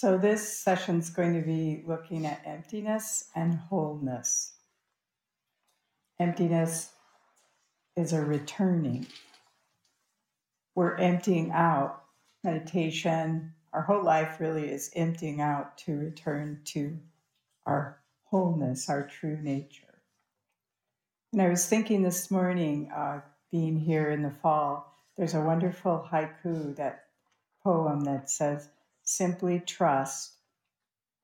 So, this session is going to be looking at emptiness and wholeness. Emptiness is a returning. We're emptying out. Meditation, our whole life really is emptying out to return to our wholeness, our true nature. And I was thinking this morning, uh, being here in the fall, there's a wonderful haiku, that poem that says, Simply trust.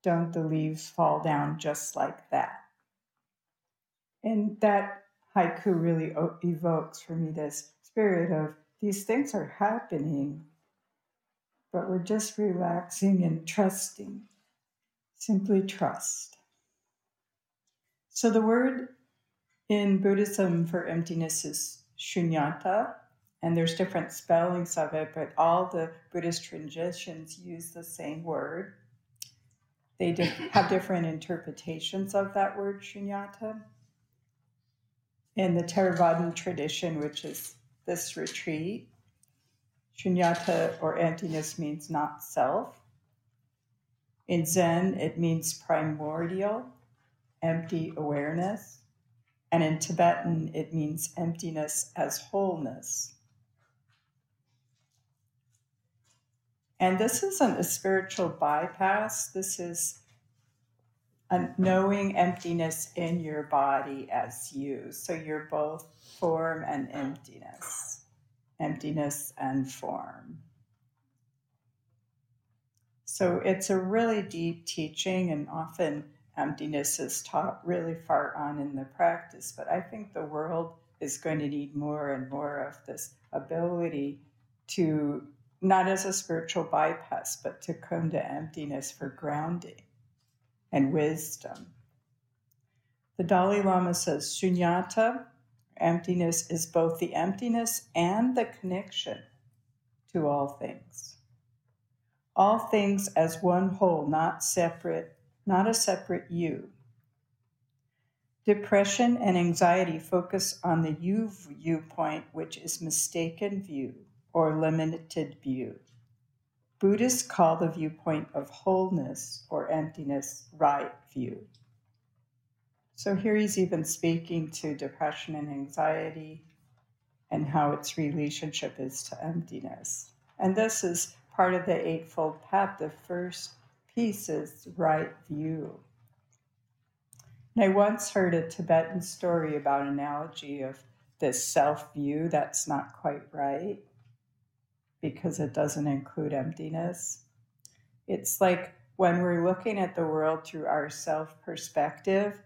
Don't the leaves fall down just like that? And that haiku really evokes for me this spirit of these things are happening, but we're just relaxing and trusting. Simply trust. So the word in Buddhism for emptiness is shunyata, and there's different spellings of it, but all the Buddhist traditions use the same word. They have different interpretations of that word shunyata. In the Theravadan tradition, which is this retreat, shunyata or emptiness means not self. In Zen, it means primordial, empty awareness. And in Tibetan, it means emptiness as wholeness. And this isn't a spiritual bypass. This is a knowing emptiness in your body as you. So you're both form and emptiness, emptiness and form. So it's a really deep teaching, and often emptiness is taught really far on in the practice. But I think the world is going to need more and more of this ability to not as a spiritual bypass, but to come to emptiness for grounding and wisdom. The Dalai Lama says shunyata, emptiness, is both the emptiness and the connection to all things. All things as one whole, not separate, not a separate you. Depression and anxiety focus on the you viewpoint, which is mistaken view or limited view. Buddhists call the viewpoint of wholeness or emptiness right view. So here he's even speaking to depression and anxiety and how its relationship is to emptiness. And this is part of the Eightfold Path. The first piece is right view. And I once heard a Tibetan story about analogy of this self view that's not quite right because it doesn't include emptiness. It's like when we're looking at the world through our self perspective,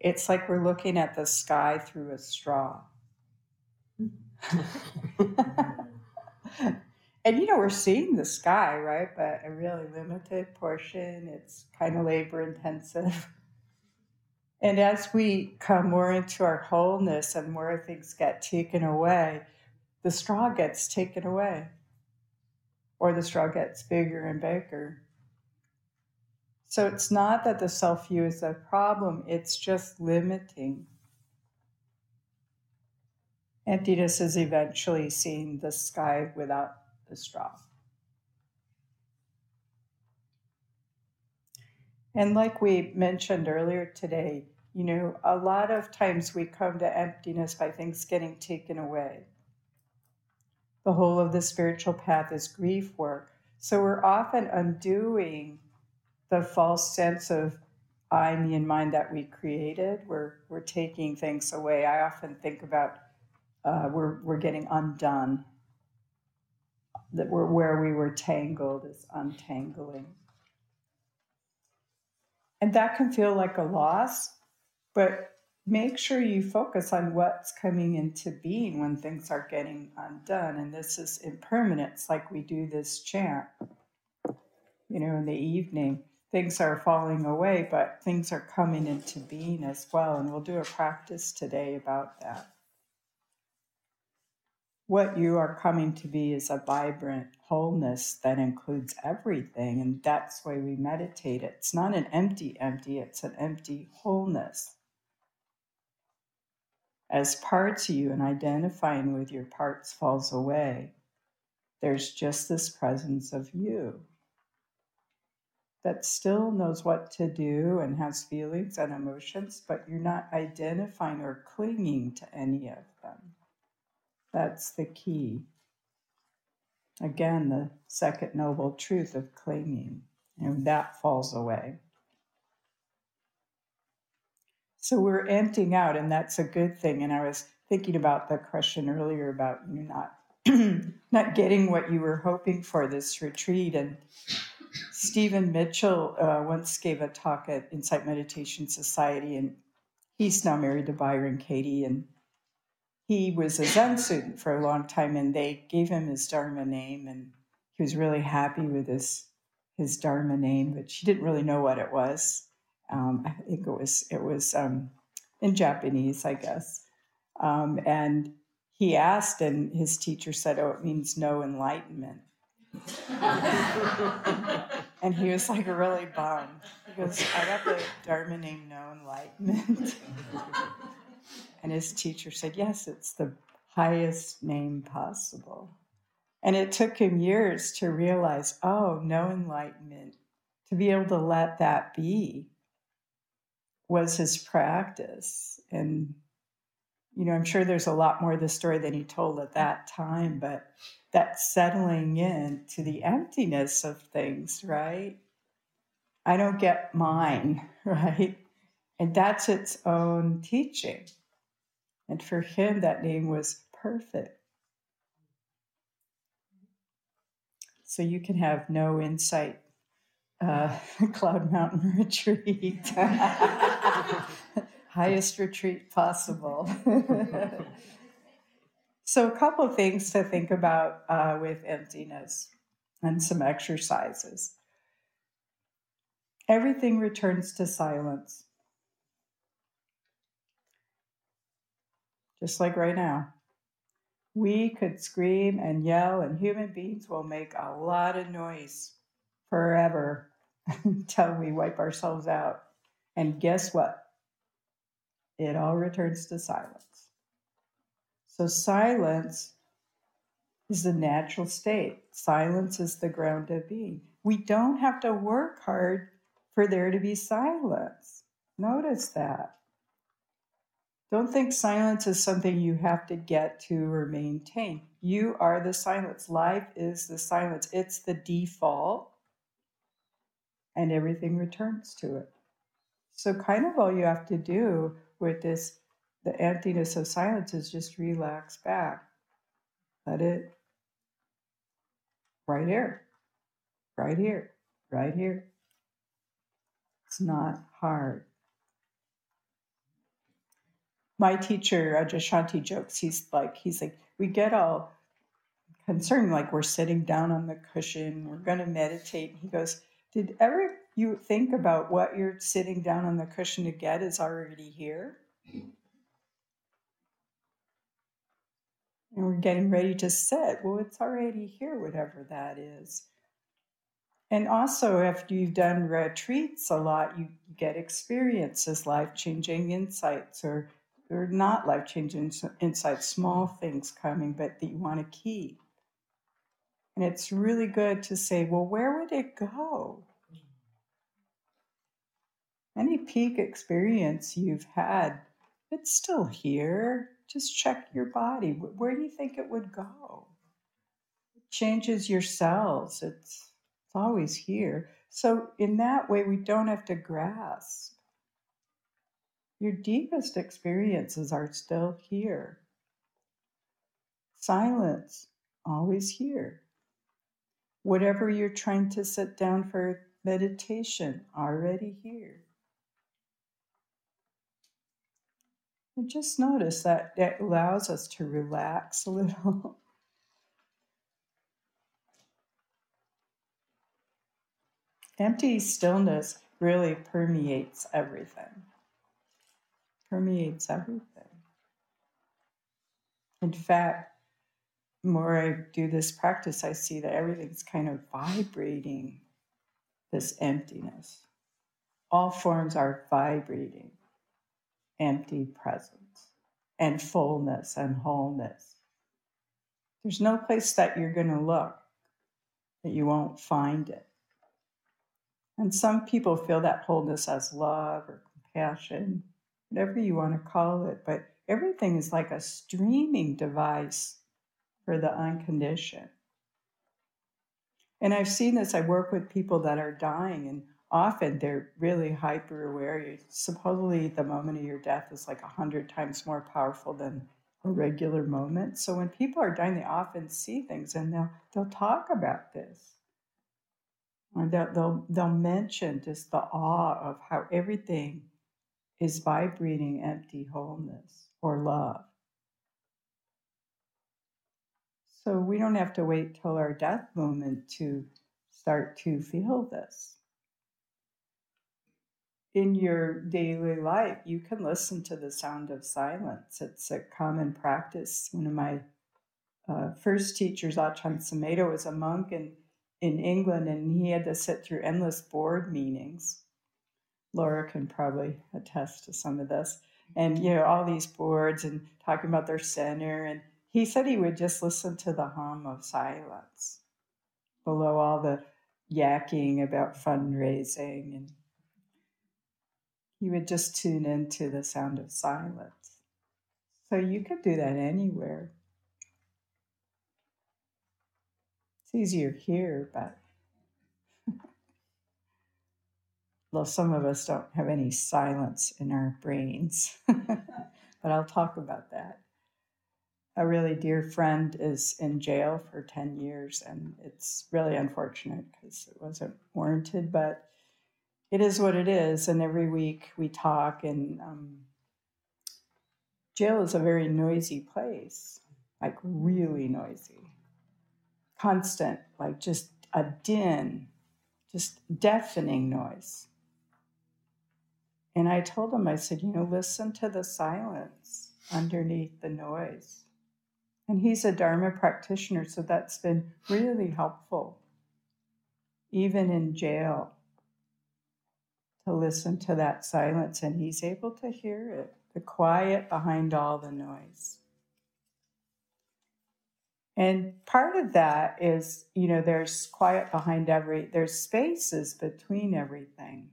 it's like we're looking at the sky through a straw. and you know, we're seeing the sky, right? But a really limited portion. It's kind of labor intensive. And as we come more into our wholeness and more things get taken away, the straw gets taken away or the straw gets bigger and bigger. So it's not that the self view is a problem, it's just limiting. Emptiness is eventually seeing the sky without the straw. And like we mentioned earlier today, you know, a lot of times we come to emptiness by things getting taken away. The whole of the spiritual path is grief work. So we're often undoing the false sense of I, me, and mine that we created. We're, we're taking things away. I often think about uh, we're, we're getting undone, that we're where we were tangled is untangling. And that can feel like a loss, but make sure you focus on what's coming into being when things are getting undone. And this is impermanence, like we do this chant, you know, in the evening. Things are falling away, but things are coming into being as well. And we'll do a practice today about that. What you are coming to be is a vibrant wholeness that includes everything. And that's why we meditate. It's not an empty, empty, it's an empty wholeness as parts of you and identifying with your parts falls away, there's just this presence of you. that still knows what to do and has feelings and emotions, but you're not identifying or clinging to any of them. That's the key. Again, the second noble truth of clinging, and that falls away. So we're emptying out, and that's a good thing. And I was thinking about the question earlier about you not not getting what you were hoping for this retreat. And Stephen Mitchell uh, once gave a talk at Insight Meditation Society, and he's now married to Byron Katie, and he was a Zen student for a long time, and they gave him his Dharma name, and he was really happy with his his Dharma name, but she didn't really know what it was. Um, I think it was it was um, in Japanese, I guess. Um, and he asked, and his teacher said, "Oh, it means no enlightenment." and he was like really bummed. Goes, "I got the Dharma name, no enlightenment." and his teacher said, "Yes, it's the highest name possible." And it took him years to realize, oh, no enlightenment, to be able to let that be was his practice. And, you know, I'm sure there's a lot more of the story than he told at that time, but that settling in to the emptiness of things, right? I don't get mine, right? And that's its own teaching. And for him, that name was perfect. So you can have no insight uh, Cloud Mountain retreat. Highest retreat possible. so, a couple of things to think about uh, with emptiness and some exercises. Everything returns to silence. Just like right now. We could scream and yell, and human beings will make a lot of noise forever until we wipe ourselves out. And guess what? It all returns to silence. So, silence is the natural state. Silence is the ground of being. We don't have to work hard for there to be silence. Notice that. Don't think silence is something you have to get to or maintain. You are the silence. Life is the silence, it's the default and everything returns to it. So, kind of all you have to do with this, the emptiness of silence, is just relax back. Let it right here, right here, right here. It's not hard. My teacher, Adyashanti, jokes. He's like, he's like, we get all concerned, like we're sitting down on the cushion, we're going to meditate. He goes, did ever you think about what you're sitting down on the cushion to get is already here? And we're getting ready to sit. Well, it's already here, whatever that is. And also, after you've done retreats a lot, you get experiences, life changing insights, or, or not life changing insights, small things coming, but that you want to keep. And it's really good to say, well, where would it go? Any peak experience you've had, it's still here. Just check your body. Where do you think it would go? It changes your cells. It's, it's always here. So, in that way, we don't have to grasp. Your deepest experiences are still here. Silence, always here whatever you're trying to sit down for meditation, already here. And just notice that it allows us to relax a little. Empty stillness really permeates everything. Permeates everything. In fact, more I do this practice, I see that everything's kind of vibrating this emptiness. All forms are vibrating empty presence and fullness and wholeness. There's no place that you're going to look that you won't find it. And some people feel that wholeness as love or compassion, whatever you want to call it, but everything is like a streaming device for the unconditioned. And I've seen this, I work with people that are dying, and often they're really hyper aware. Supposedly, the moment of your death is like a hundred times more powerful than a regular moment. So when people are dying, they often see things and they'll they'll talk about this. Or they'll, they'll, they'll mention just the awe of how everything is vibrating empty wholeness or love. So we don't have to wait till our death moment to start to feel this. In your daily life, you can listen to the sound of silence. It's a common practice. One of my uh, first teachers, Ajahn Sumedho, was a monk in, in England and he had to sit through endless board meetings. Laura can probably attest to some of this. And, you know, all these boards and talking about their center and he said he would just listen to the hum of silence below all the yakking about fundraising and he would just tune into the sound of silence. So you could do that anywhere. It's easier here, but well, some of us don't have any silence in our brains. but I'll talk about that a really dear friend is in jail for 10 years, and it's really unfortunate because it wasn't warranted, but it is what it is. And every week we talk, and um, jail is a very noisy place, like really noisy, constant, like just a din, just deafening noise. And I told him, I said, you know, listen to the silence underneath the noise. And he's a Dharma practitioner, so that's been really helpful, even in jail, to listen to that silence. And he's able to hear it, the quiet behind all the noise. And part of that is, you know, there's quiet behind every, there's spaces between everything.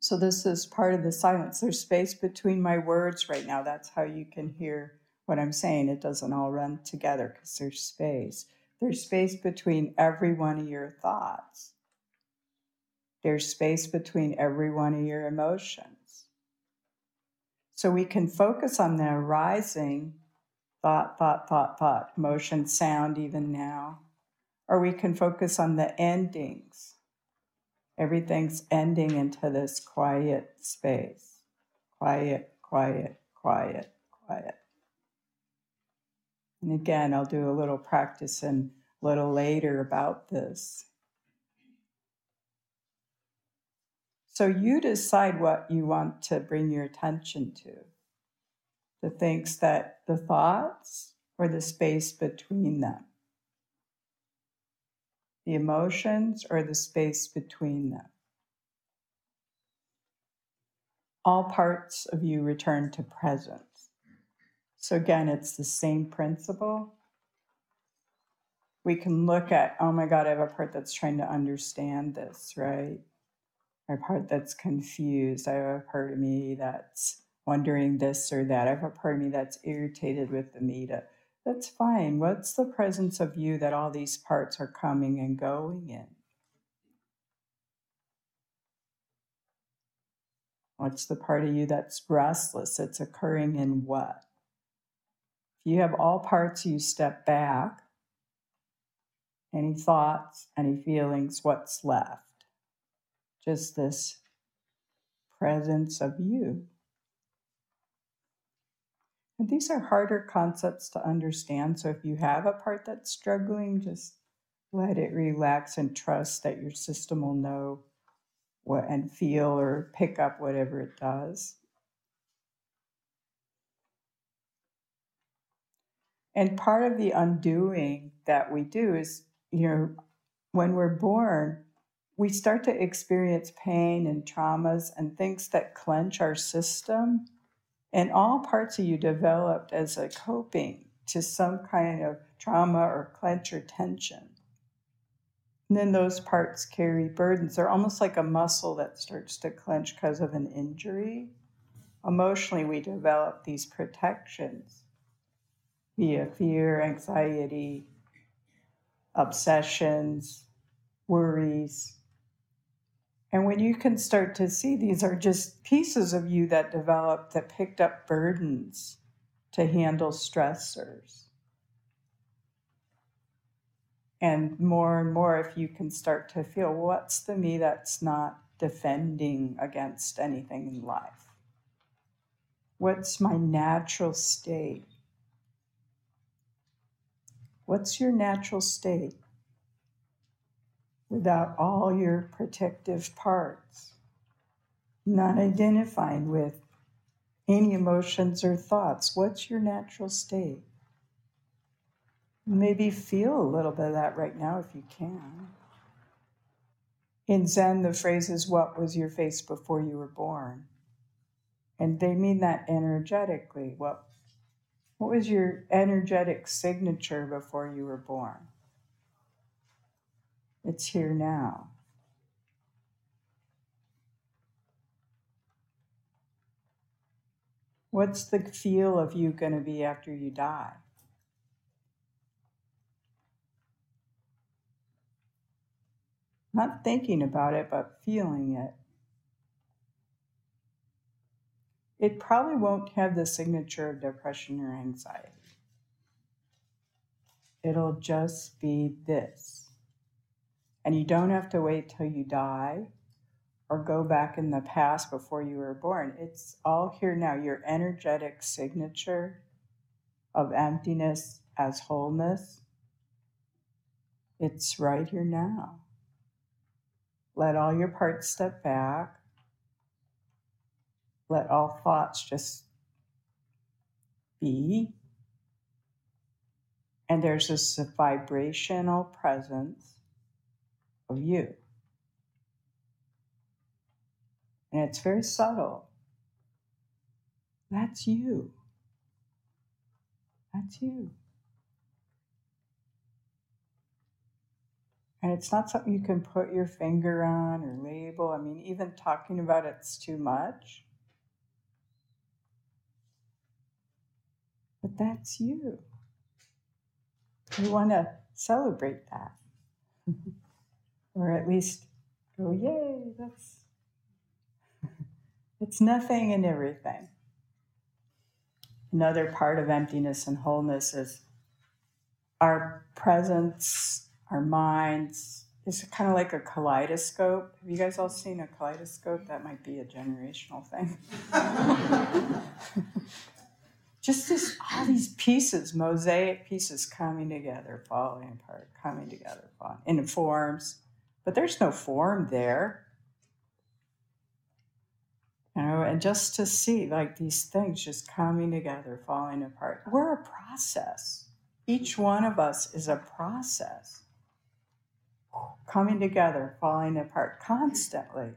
So this is part of the silence. There's space between my words right now. That's how you can hear what I'm saying, it doesn't all run together because there's space. There's space between every one of your thoughts. There's space between every one of your emotions. So we can focus on the arising thought, thought, thought, thought, motion, sound, even now. Or we can focus on the endings. Everything's ending into this quiet space. Quiet, quiet, quiet, quiet. And again, I'll do a little practice and a little later about this. So you decide what you want to bring your attention to the things that the thoughts or the space between them, the emotions or the space between them. All parts of you return to presence. So again, it's the same principle. We can look at, oh my God, I have a part that's trying to understand this, right? A part that's confused. I have a part of me that's wondering this or that. I have a part of me that's irritated with the metta. That's fine. What's the presence of you that all these parts are coming and going in? What's the part of you that's restless? It's occurring in what? You have all parts, you step back. Any thoughts, any feelings, what's left? Just this presence of you. And these are harder concepts to understand. So if you have a part that's struggling, just let it relax and trust that your system will know what and feel or pick up whatever it does. And part of the undoing that we do is, you know, when we're born, we start to experience pain and traumas and things that clench our system. And all parts of you developed as a coping to some kind of trauma or clench or tension. And then those parts carry burdens. They're almost like a muscle that starts to clench because of an injury. Emotionally, we develop these protections via fear, anxiety, obsessions, worries. And when you can start to see these are just pieces of you that developed that picked up burdens to handle stressors. And more and more, if you can start to feel what's the me that's not defending against anything in life? What's my natural state? What's your natural state without all your protective parts? Not identifying with any emotions or thoughts. What's your natural state? Maybe feel a little bit of that right now if you can. In Zen, the phrase is, What was your face before you were born? And they mean that energetically. What, what was your energetic signature before you were born? It's here now. What's the feel of you going to be after you die? Not thinking about it, but feeling it. It probably won't have the signature of depression or anxiety. It'll just be this. And you don't have to wait till you die or go back in the past before you were born. It's all here now. Your energetic signature of emptiness as wholeness, it's right here now. Let all your parts step back. Let all thoughts just be. And there's this vibrational presence of you. And it's very subtle. That's you. That's you. And it's not something you can put your finger on or label. I mean, even talking about it's too much. But that's you. We want to celebrate that. or at least go, yay, that's. it's nothing and everything. Another part of emptiness and wholeness is our presence our minds. It's kind of like a kaleidoscope. Have you guys all seen a kaleidoscope? That might be a generational thing. Just this, all these pieces, mosaic pieces coming together, falling apart, coming together, falling in forms, but there's no form there. You know, and just to see like these things just coming together, falling apart. We're a process. Each one of us is a process coming together, falling apart constantly.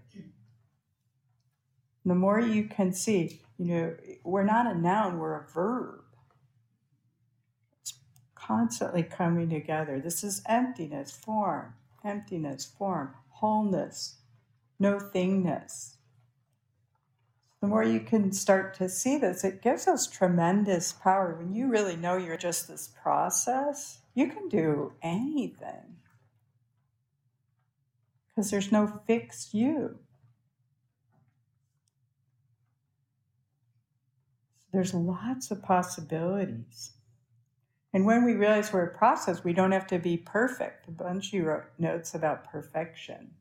The more you can see, you know, we're not a noun, we're a verb. It's constantly coming together. This is emptiness, form, emptiness, form, wholeness, no thingness. The more you can start to see this, it gives us tremendous power. When you really know you're just this process, you can do anything because there's no fixed you. There's lots of possibilities. And when we realize we're a process, we don't have to be perfect. Bunji wrote notes about perfection.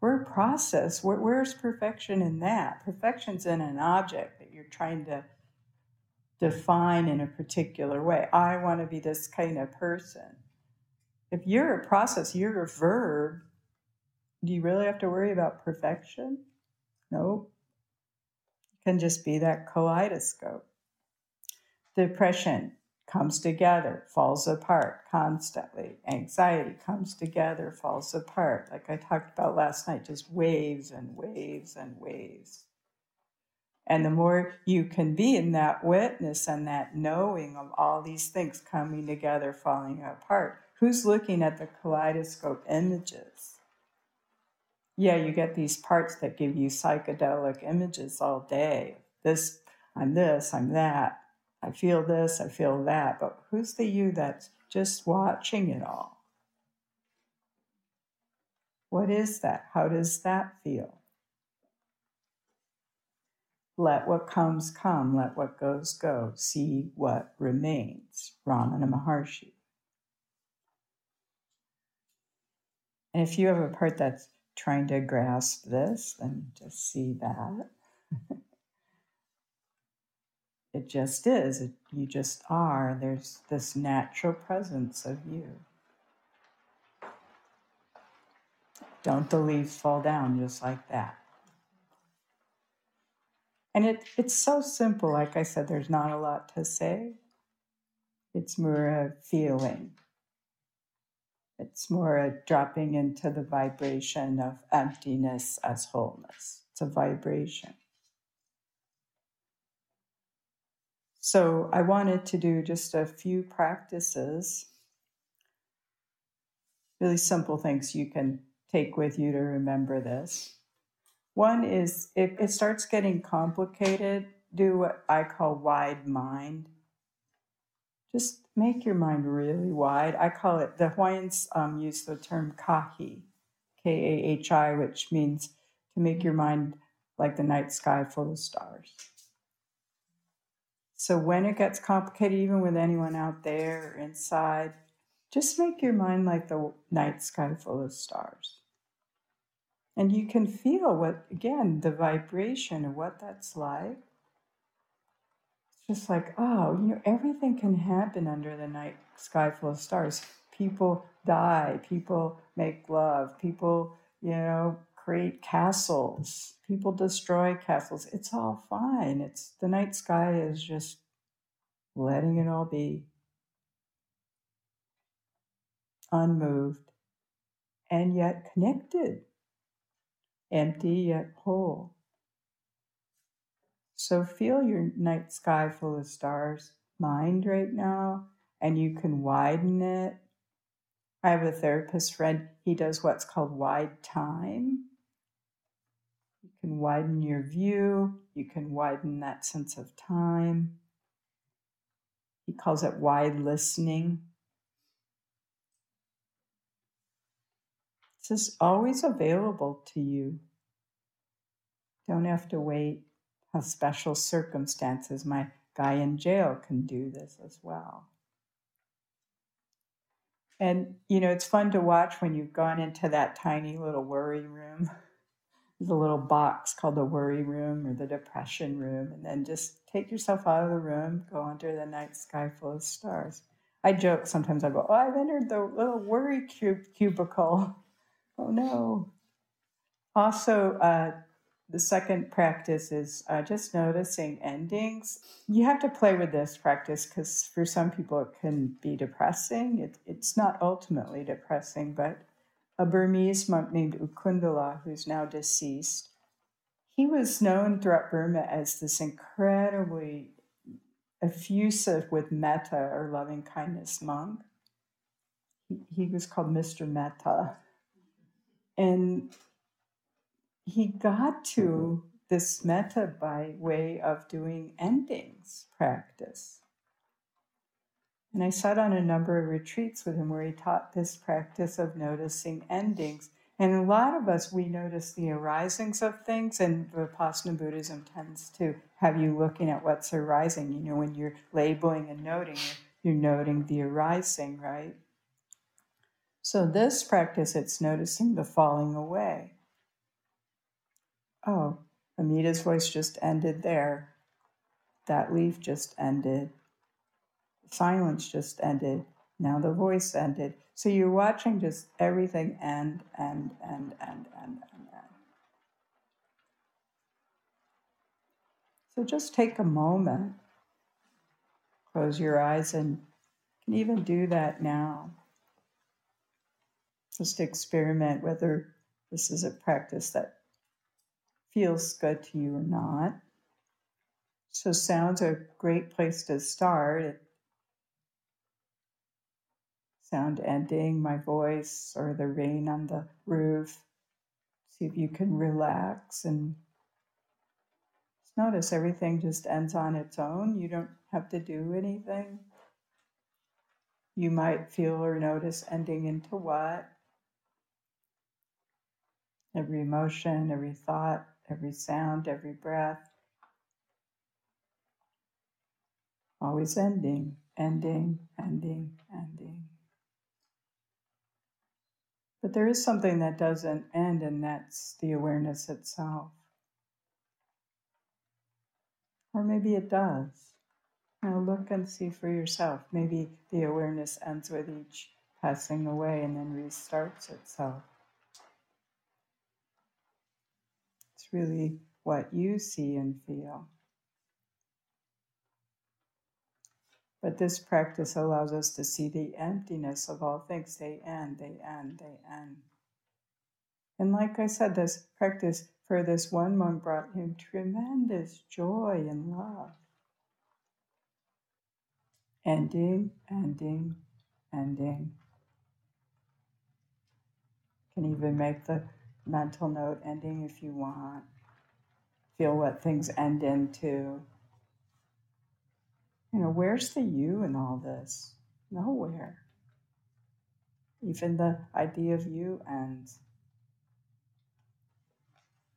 We're a process. where's perfection in that? Perfection's in an object that you're trying to define in a particular way. I want to be this kind of person. If you're a process, you're a verb, do you really have to worry about perfection? Nope. Can just be that kaleidoscope. Depression comes together, falls apart constantly. Anxiety comes together, falls apart. Like I talked about last night, just waves and waves and waves. And the more you can be in that witness and that knowing of all these things coming together, falling apart, Who's looking at the kaleidoscope images? Yeah, you get these parts that give you psychedelic images all day. This, I'm this, I'm that. I feel this, I feel that. But who's the you that's just watching it all? What is that? How does that feel? Let what comes come, let what goes go, see what remains. Ramana Maharshi. And if you have a part that's trying to grasp this, and just see that. it just is. It, you just are. There's this natural presence of you. Don't the leaves fall down just like that? And it, it's so simple. Like I said, there's not a lot to say. It's more a feeling. It's more a dropping into the vibration of emptiness as wholeness. It's a vibration. So I wanted to do just a few practices, really simple things you can take with you to remember this. One is if it starts getting complicated, do what I call wide mind. Just make your mind really wide. I call it, the Hawaiians um, use the term kahi, K A H I, which means to make your mind like the night sky full of stars. So when it gets complicated, even with anyone out there or inside, just make your mind like the night sky full of stars. And you can feel what, again, the vibration of what that's like. Just like, oh, you know, everything can happen under the night sky full of stars. People die, people make love, people, you know, create castles, people destroy castles. It's all fine. It's the night sky is just letting it all be unmoved and yet connected empty yet whole. So feel your night sky full of stars mind right now, and you can widen it. I have a therapist friend, he does what's called wide time. You can widen your view, you can widen that sense of time. He calls it wide listening. This is always available to you. Don't have to wait. Special circumstances. My guy in jail can do this as well. And, you know, it's fun to watch when you've gone into that tiny little worry room. A little box called the worry room or the depression room. And then just take yourself out of the room, go under the night sky full of stars. I joke sometimes, I go, Oh, I've entered the little worry cub- cubicle. Oh no. Also, uh, the second practice is uh, just noticing endings. You have to play with this practice because for some people it can be depressing. It, it's not ultimately depressing, but a Burmese monk named U Kundala, who's now deceased, he was known throughout Burma as this incredibly effusive with metta or loving kindness monk. He, he was called Mr. Metta. And he got to this metta by way of doing endings practice. And I sat on a number of retreats with him where he taught this practice of noticing endings. And a lot of us, we notice the arisings of things, and Vipassana Buddhism tends to have you looking at what's arising. You know, when you're labeling and noting, you're, noting the arising, right? So, this practice, it's noticing the falling away. Oh, Amita's voice just ended there. That leaf just ended. Silence just ended. Now the voice ended. So you're watching just everything end, end, end, end, end, end, end. So just take a moment, close your eyes, and can even do that now. Just experiment whether this is a practice that feels good to you or not. So, sound's are a great place to start. sound ending, my voice or the rain on the roof. See if you can relax and notice everything just ends on its own. You don't have to do anything. You might feel or notice ending into what? Every emotion, every thought, every sound, every breath. Always ending, ending, ending, ending. But there is something that doesn't end, and that's the awareness itself. Or maybe it does. Now look and see for yourself. Maybe the awareness ends with each passing away and then restarts itself. It's really what you see and feel. But this practice allows us to see the emptiness of all things. They end, they end, they end. And like I said, this practice for this one monk brought him tremendous joy and love. Ending, ending, ending. Can even make the mental note ending if you want. Feel what things end into. You know, where's the you in all this? Nowhere. Even the idea of you ends.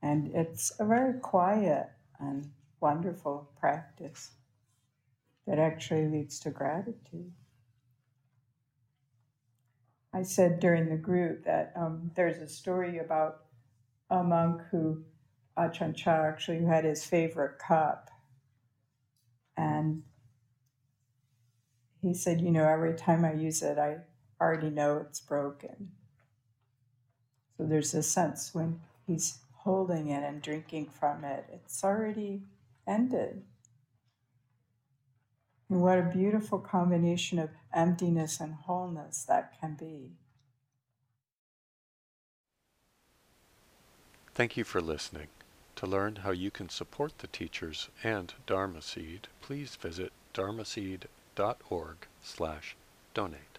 And it's a very quiet and wonderful practice that actually leads to gratitude. I said during the group that um, there's a story about a monk who, Ajahn Chah, actually, who had his favorite cup. And he said, You know, every time I use it, I already know it's broken. So there's a sense when he's holding it and drinking from it, it's already ended. And what a beautiful combination of emptiness and wholeness that can be. Thank you for listening. To learn how you can support the teachers and Dharma Seed, please visit dharma dharmaseed.org slash donate.